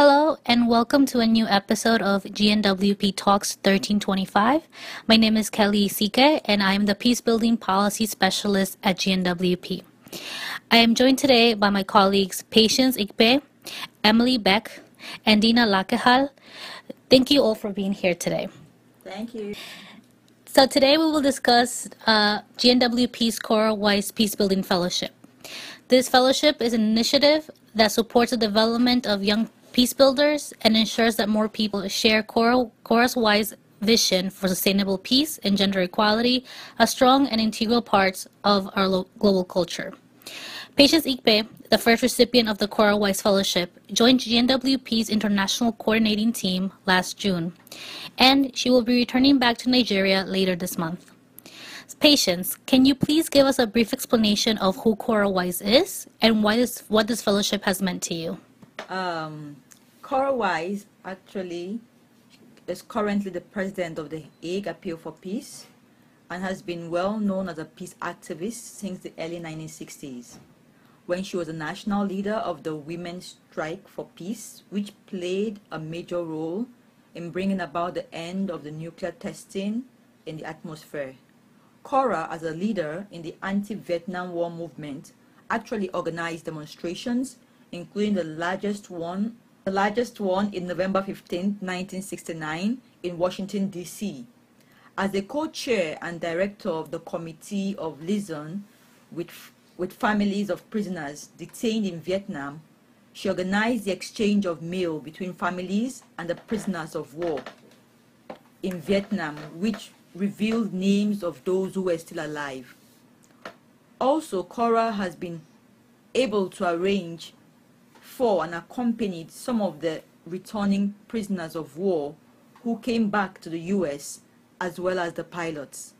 Hello and welcome to a new episode of GNWP Talks 1325. My name is Kelly Isike and I am the Peace Building Policy Specialist at GNWP. I am joined today by my colleagues Patience Ikpe, Emily Beck, and Dina Lakehal. Thank you all for being here today. Thank you. So today we will discuss uh, GNWP's Cora Weiss Peace Building Fellowship. This fellowship is an initiative that supports the development of young peace builders and ensures that more people share Cora, Cora's Weiss vision for sustainable peace and gender equality, a strong and integral parts of our lo- global culture. Patience Ikpe, the first recipient of the Cora Weiss Fellowship, joined GNWP's international coordinating team last June, and she will be returning back to Nigeria later this month. Patience, can you please give us a brief explanation of who Cora Weiss is and why this, what this fellowship has meant to you? Um, Cora Weiss actually is currently the president of the Hague Appeal for Peace and has been well known as a peace activist since the early 1960s when she was a national leader of the Women's Strike for Peace, which played a major role in bringing about the end of the nuclear testing in the atmosphere. Cora, as a leader in the anti-Vietnam War movement, actually organized demonstrations, including the largest one, the largest one in November 15, 1969, in Washington, D.C. As the co-chair and director of the Committee of Liaison with, with families of prisoners detained in Vietnam, she organized the exchange of mail between families and the prisoners of war in Vietnam, which revealed names of those who were still alive. Also, Cora has been able to arrange for and accompanied some of the returning prisoners of war who came back to the US as well as the pilots.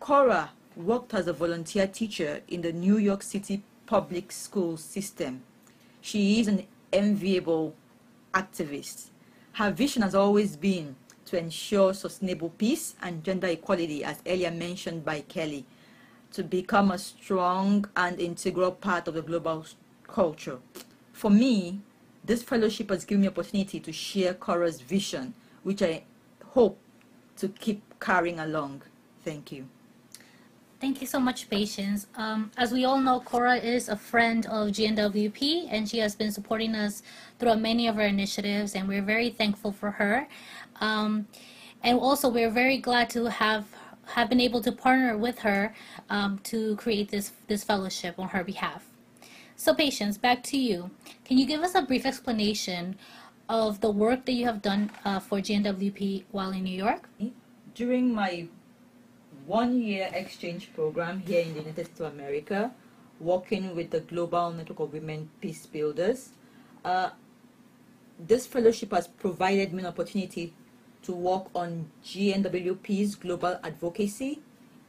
Cora worked as a volunteer teacher in the New York City public school system. She is an enviable activist. Her vision has always been to ensure sustainable peace and gender equality, as earlier mentioned by Kelly, to become a strong and integral part of the global culture. For me, this fellowship has given me opportunity to share Cora's vision, which I hope to keep carrying along. Thank you. Thank you so much, Patience. Um, as we all know, Cora is a friend of GNWP, and she has been supporting us throughout many of our initiatives, and we're very thankful for her. Um, and also, we're very glad to have have been able to partner with her um, to create this this fellowship on her behalf. So, Patience, back to you. Can you give us a brief explanation of the work that you have done uh, for GNWP while in New York? During my one year exchange program here in the United States of America, working with the Global Network of Women Peace Builders. Uh, this fellowship has provided me an opportunity to work on GNWP's global advocacy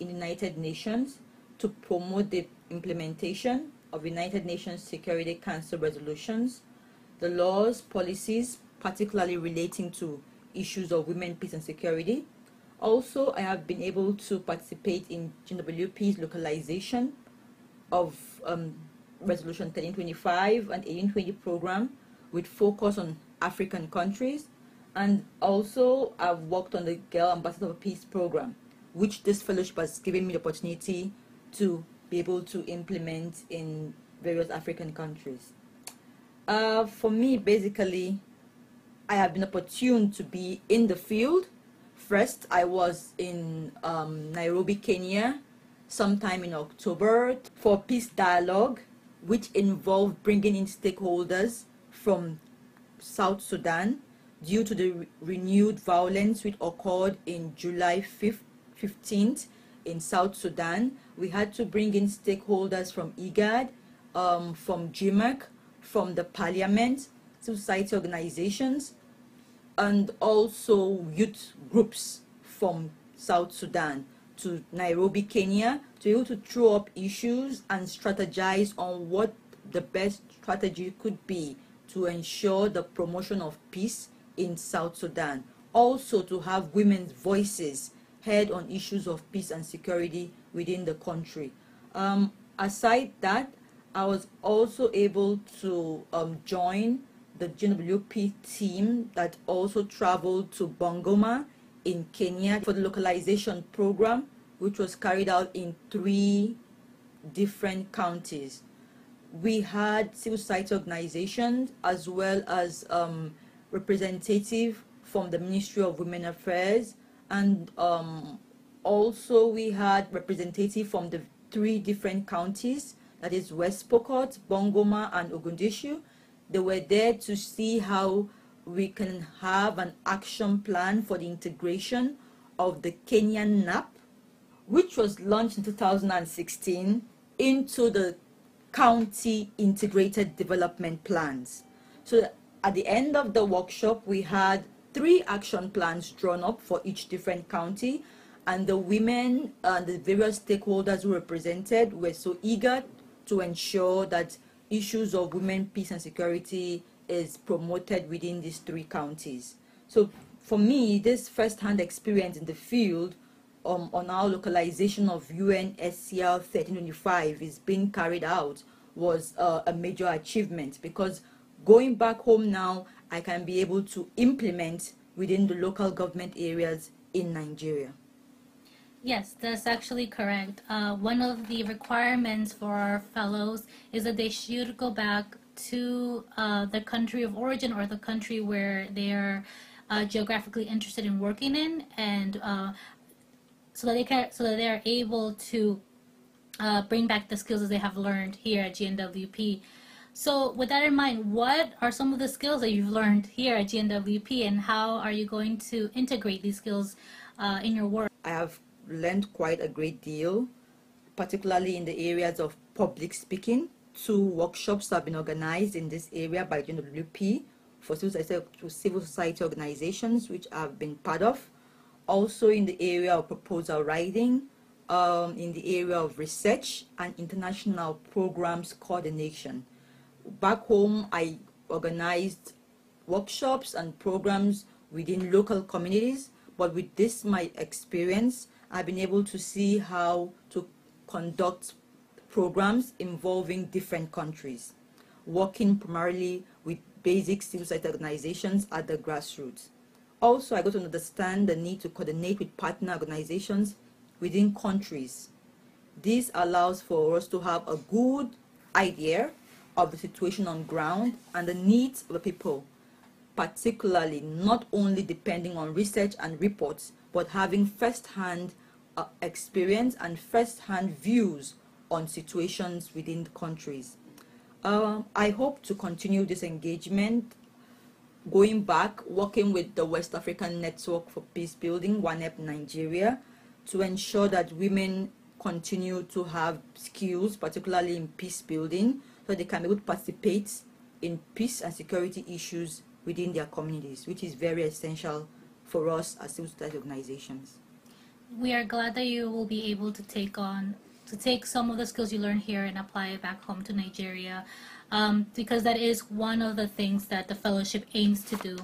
in the United Nations to promote the implementation of United Nations Security Council resolutions, the laws, policies, particularly relating to issues of women, peace, and security, also, I have been able to participate in GWP's localization of um, Resolution 1325 and 1820 program with focus on African countries. And also, I've worked on the Girl Ambassador for Peace program, which this fellowship has given me the opportunity to be able to implement in various African countries. Uh, for me, basically, I have been opportune to be in the field First, I was in um, Nairobi, Kenya, sometime in October for peace dialogue, which involved bringing in stakeholders from South Sudan due to the re renewed violence which occurred in July 5th, 15th in South Sudan. We had to bring in stakeholders from IGAD, um, from JMEC, from the parliament, society organizations, and also youth groups from South Sudan to Nairobi, Kenya, to be able to throw up issues and strategize on what the best strategy could be to ensure the promotion of peace in South Sudan. Also to have women's voices heard on issues of peace and security within the country. Um, aside that, I was also able to um, join the GWP team that also traveled to Bungoma in Kenya for the localization program, which was carried out in three different counties. We had civil society organizations as well as um, representative from the Ministry of Women Affairs, and um, also we had representative from the three different counties, that is West Pokot, Bungoma, and Ogundishu. They were there to see how we can have an action plan for the integration of the Kenyan NAP, which was launched in 2016, into the county integrated development plans. So at the end of the workshop, we had three action plans drawn up for each different county, and the women and the various stakeholders who represented were so eager to ensure that issues of women, peace, and security is promoted within these three counties. So for me, this first-hand experience in the field um, on our localization of UNSCR 1325 is being carried out was uh, a major achievement because going back home now, I can be able to implement within the local government areas in Nigeria. Yes, that's actually correct. Uh, one of the requirements for our fellows is that they should go back to uh, the country of origin or the country where they are uh, geographically interested in working in, and uh, so that they can so that they are able to uh, bring back the skills that they have learned here at GNWP. So, with that in mind, what are some of the skills that you've learned here at GNWP, and how are you going to integrate these skills uh, in your work? I have learned quite a great deal, particularly in the areas of public speaking. Two workshops have been organized in this area by GNWP for civil society, organizations, which I've been part of. Also in the area of proposal writing, um, in the area of research and international programs coordination. Back home, I organized workshops and programs within local communities, but with this my experience, I've been able to see how to conduct programs involving different countries, working primarily with basic civil society organizations at the grassroots. Also, I got to understand the need to coordinate with partner organizations within countries. This allows for us to have a good idea of the situation on ground and the needs of the people, particularly not only depending on research and reports, but having first-hand uh, experience and first-hand views on situations within the countries. Um, I hope to continue this engagement going back, working with the West African Network for Peace Building, WANEP Nigeria, to ensure that women continue to have skills, particularly in peace building, so they can be able to participate in peace and security issues within their communities, which is very essential for us as civil society organizations we are glad that you will be able to take on to take some of the skills you learn here and apply it back home to Nigeria um, because that is one of the things that the fellowship aims to do.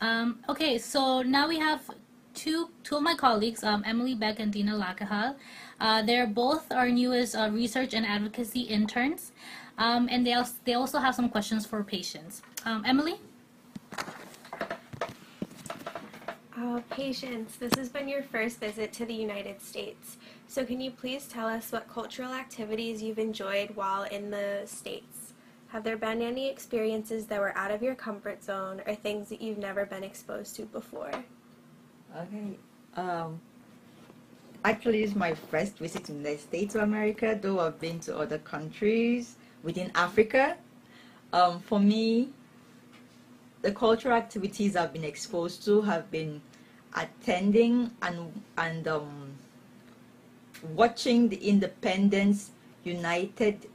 Um, okay, so now we have two two of my colleagues, um, Emily Beck and Dina Lakehal. Uh, they're both our newest uh, research and advocacy interns, um, and they also, they also have some questions for Patience. Um, Emily? Oh, Patience, this has been your first visit to the United States. So can you please tell us what cultural activities you've enjoyed while in the States? Have there been any experiences that were out of your comfort zone or things that you've never been exposed to before? Okay. Um, actually, it's my first visit to the United States of America, though I've been to other countries within Africa. Um, for me, the cultural activities I've been exposed to have been attending and and um, watching the Independence United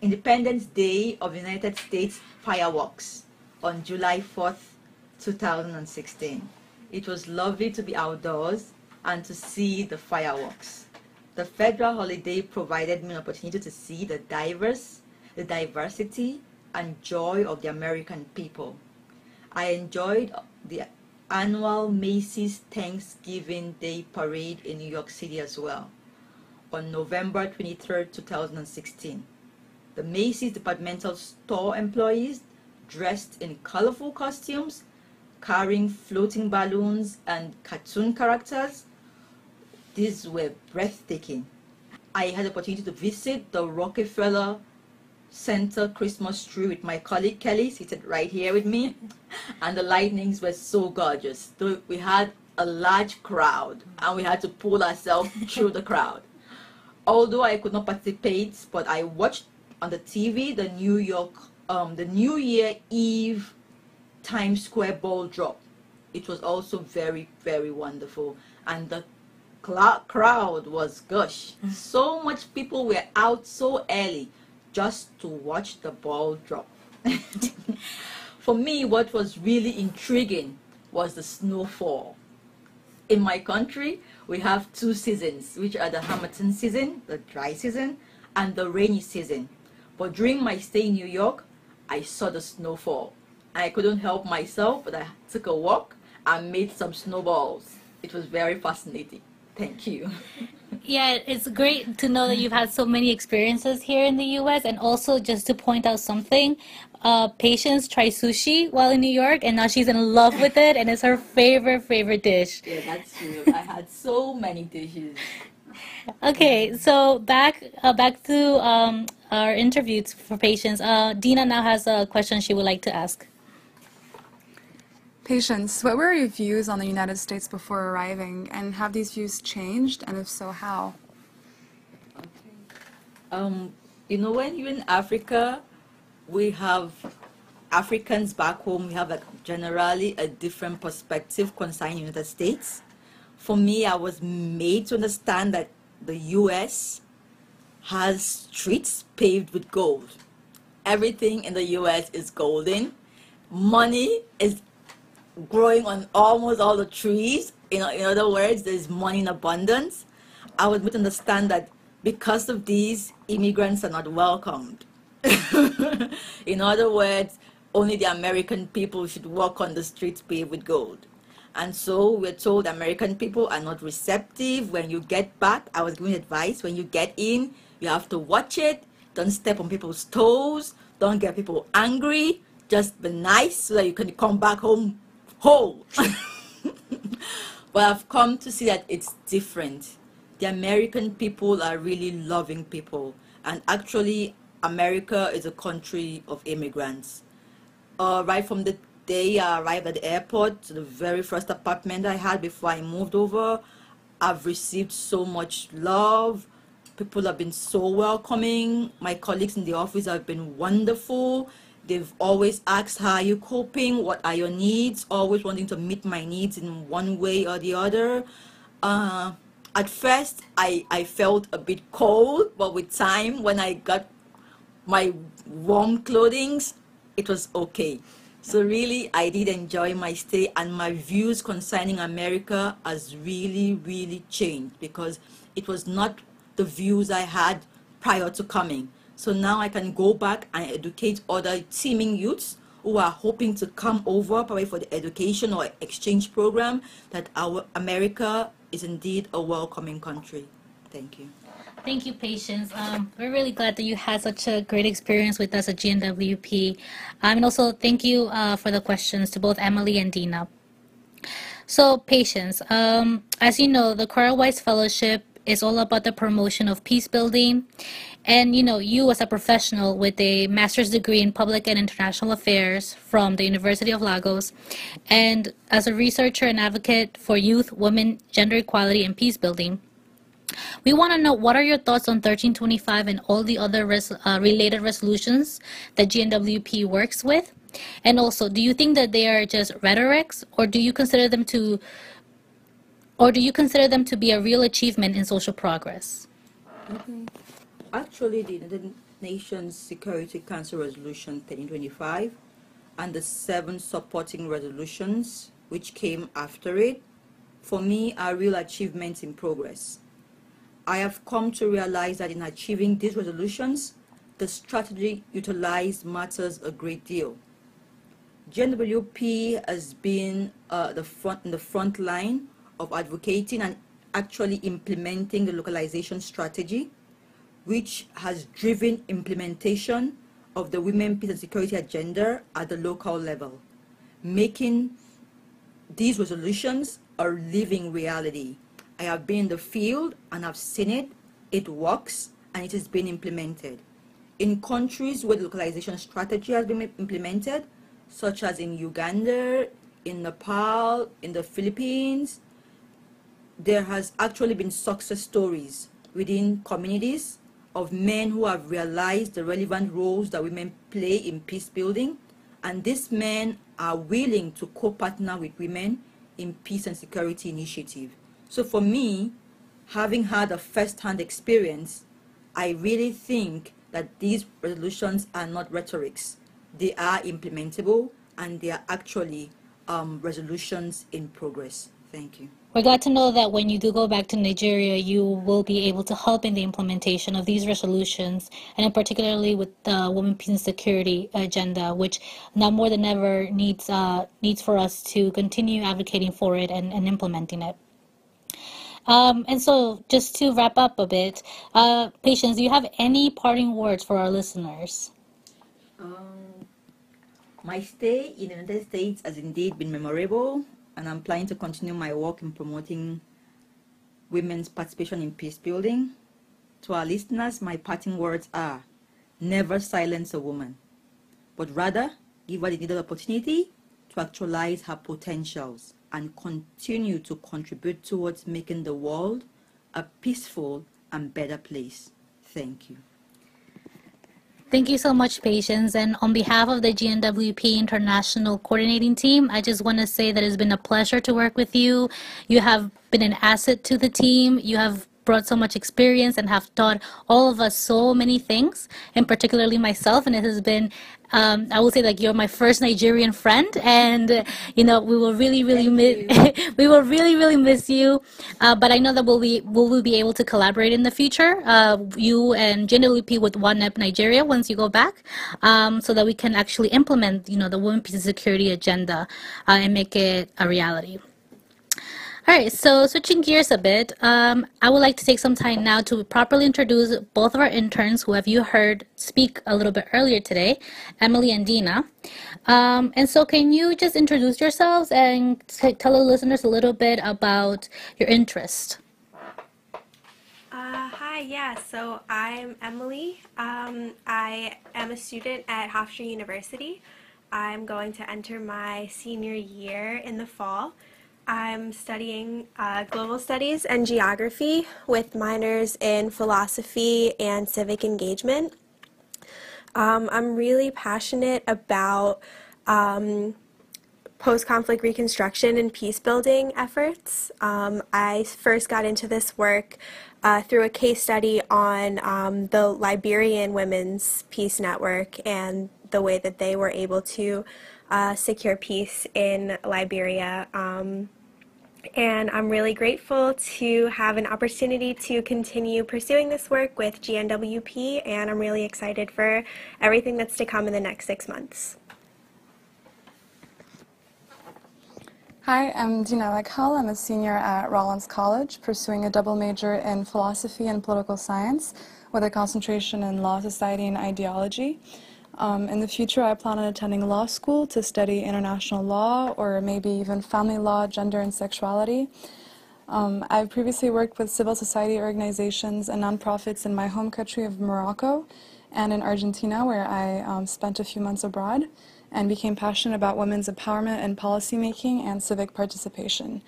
Independence Day of the United States fireworks on July 4th, 2016. It was lovely to be outdoors and to see the fireworks. The federal holiday provided me an opportunity to see the diverse, the diversity and joy of the American people. I enjoyed the annual Macy's Thanksgiving Day Parade in New York City as well on November 23, 2016. The Macy's departmental store employees dressed in colorful costumes, carrying floating balloons and cartoon characters. These were breathtaking. I had the opportunity to visit the Rockefeller Center Christmas tree with my colleague Kelly, seated right here with me, and the lightnings were so gorgeous. We had a large crowd, and we had to pull ourselves through the crowd. Although I could not participate, but I watched on the TV the New York, um, the New Year Eve Times Square ball drop. It was also very, very wonderful, and the crowd was gush. Mm. So much people were out so early just to watch the ball drop. For me, what was really intriguing was the snowfall. In my country, we have two seasons, which are the harmattan season, the dry season, and the rainy season. But during my stay in New York, I saw the snowfall. I couldn't help myself, but I took a walk and made some snowballs. It was very fascinating. Thank you. Yeah, it's great to know that you've had so many experiences here in the US. And also, just to point out something, uh, Patience tried sushi while in New York, and now she's in love with it, and it's her favorite, favorite dish. Yeah, that's true. I had so many dishes. Okay, so back uh, back to um, our interviews for Patience. Uh, Dina now has a question she would like to ask. Patience, what were your views on the United States before arriving, and have these views changed, and if so, how? Um, you know, when you're in Africa, we have Africans back home. We have like generally a different perspective concerning United States. For me, I was made to understand that the U.S. has streets paved with gold. Everything in the U.S. is golden. Money is growing on almost all the trees. You know, in other words, there's money in abundance. I would understand that because of these, immigrants are not welcomed. in other words, only the American people should walk on the streets paved with gold. And so we're told American people are not receptive. When you get back, I was giving advice when you get in, you have to watch it. Don't step on people's toes. Don't get people angry. Just be nice so that you can come back home whole. but I've come to see that it's different. The American people are really loving people. And actually, America is a country of immigrants. Uh, right from the day I arrived at the airport, to the very first apartment I had before I moved over, I've received so much love. People have been so welcoming. My colleagues in the office have been wonderful. They've always asked, How are you coping? What are your needs? Always wanting to meet my needs in one way or the other. Uh, at first, I, I felt a bit cold, but with time, when I got my warm clothings, it was okay. So really, I did enjoy my stay, and my views concerning America has really, really changed because it was not the views I had prior to coming. So now I can go back and educate other teeming youths who are hoping to come over probably for the education or exchange program that our America is indeed a welcoming country. Thank you. Thank you, Patience. Um, we're really glad that you had such a great experience with us at GNWP. Um, and also, thank you uh, for the questions to both Emily and Dina. So, Patience, um, as you know, the Cora Weiss Fellowship is all about the promotion of peace building. And you know, you as a professional with a master's degree in public and international affairs from the University of Lagos, and as a researcher and advocate for youth, women, gender equality, and peace building, we want to know what are your thoughts on 1325 and all the other res- uh, related resolutions that GNWP works with? And also, do you think that they are just rhetorics, or do you consider them to, or do you consider them to be a real achievement in social progress? Actually, the United Nations Security Council Resolution 1325 and the seven supporting resolutions which came after it, for me, are real achievements in progress. I have come to realize that in achieving these resolutions, the strategy utilized matters a great deal. GNWP has been uh, the front in the front line of advocating and actually implementing the localization strategy, which has driven implementation of the women, peace, and security agenda at the local level, making these resolutions a living reality. I have been in the field and I've seen it. It works and it is being implemented. In countries where the localization strategy has been implemented, such as in Uganda, in Nepal, in the Philippines, there has actually been success stories within communities of men who have realized the relevant roles that women play in peace building. And these men are willing to co-partner with women in peace and security initiative. So for me having had a first-hand experience i really think that these resolutions are not rhetorics. They are implementable and they are actually um, resolutions in progress. Thank you We're glad to know that when you do go back to Nigeria, you will be able to help in the implementation of these resolutions, and in particularly with the Women, Peace, and Security agenda, which now more than ever needs uh, needs for us to continue advocating for it and, and implementing it. Um, and so, just to wrap up a bit, uh, Patience, do you have any parting words for our listeners? Um, my stay in the United States has indeed been memorable, and I'm planning to continue my work in promoting women's participation in peace building. To our listeners, my parting words are never silence a woman, but rather give her the needed opportunity to actualize her potentials and continue to contribute towards making the world a peaceful and better place. Thank you. Thank you so much, Patience. And on behalf of the GNWP International Coordinating Team, I just want to say that it's been a pleasure to work with you. You have been an asset to the team. You have brought so much experience and have taught all of us so many things, and particularly myself. And it has been, um, I will say, like you're my first Nigerian friend, and uh, you know we will really, really miss, we will really, really miss you. Uh, but I know that we'll be will we be able to collaborate in the future. Uh, you and GNWP with WANEP Nigeria once you go back, um, so that we can actually implement, you know, the Women Peace and Security agenda uh, and make it a reality. All right, so switching gears a bit, um, I would like to take some time now to properly introduce both of our interns who have you heard speak a little bit earlier today, Emily and Dina. Um, and so can you just introduce yourselves and tell the listeners a little bit about your interest? Uh, hi, yeah, so I'm Emily. Um, I am a student at Hofstra University. I'm going to enter my senior year in the fall. I'm studying uh, global studies and geography with minors in philosophy and civic engagement. Um, I'm really passionate about um, post conflict reconstruction and peace building efforts. Um, I first got into this work uh, through a case study on um, the Liberian Women's Peace Network and the way that they were able to uh, secure peace in Liberia. Um, and I'm really grateful to have an opportunity to continue pursuing this work with GNWP, and I'm really excited for everything that's to come in the next six months. Hi, I'm Dina Lakehal. I'm a senior at Rollins College, pursuing a double major in philosophy and political science with a concentration in law, society, and ideology. Um, in the future, I plan on attending law school to study international law or maybe even family law, gender, and sexuality. Um, I've previously worked with civil society organizations and nonprofits in my home country of Morocco and in Argentina, where I um, spent a few months abroad and became passionate about women's empowerment and policymaking and civic participation.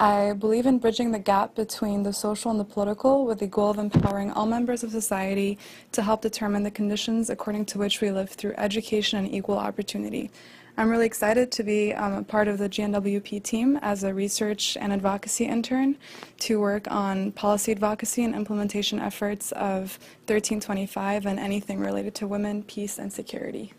I believe in bridging the gap between the social and the political with the goal of empowering all members of society to help determine the conditions according to which we live through education and equal opportunity. I'm really excited to be um, a part of the GNWP team as a research and advocacy intern to work on policy advocacy and implementation efforts of 1325 and anything related to women, peace, and security.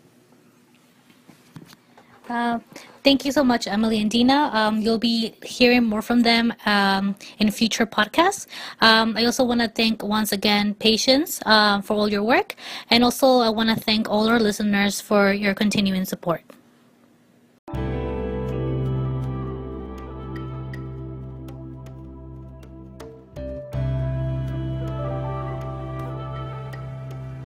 Uh, thank you so much, Emily and Dina. Um, you'll be hearing more from them um, in future podcasts. Um, I also want to thank once again Patience uh, for all your work, and also I want to thank all our listeners for your continuing support.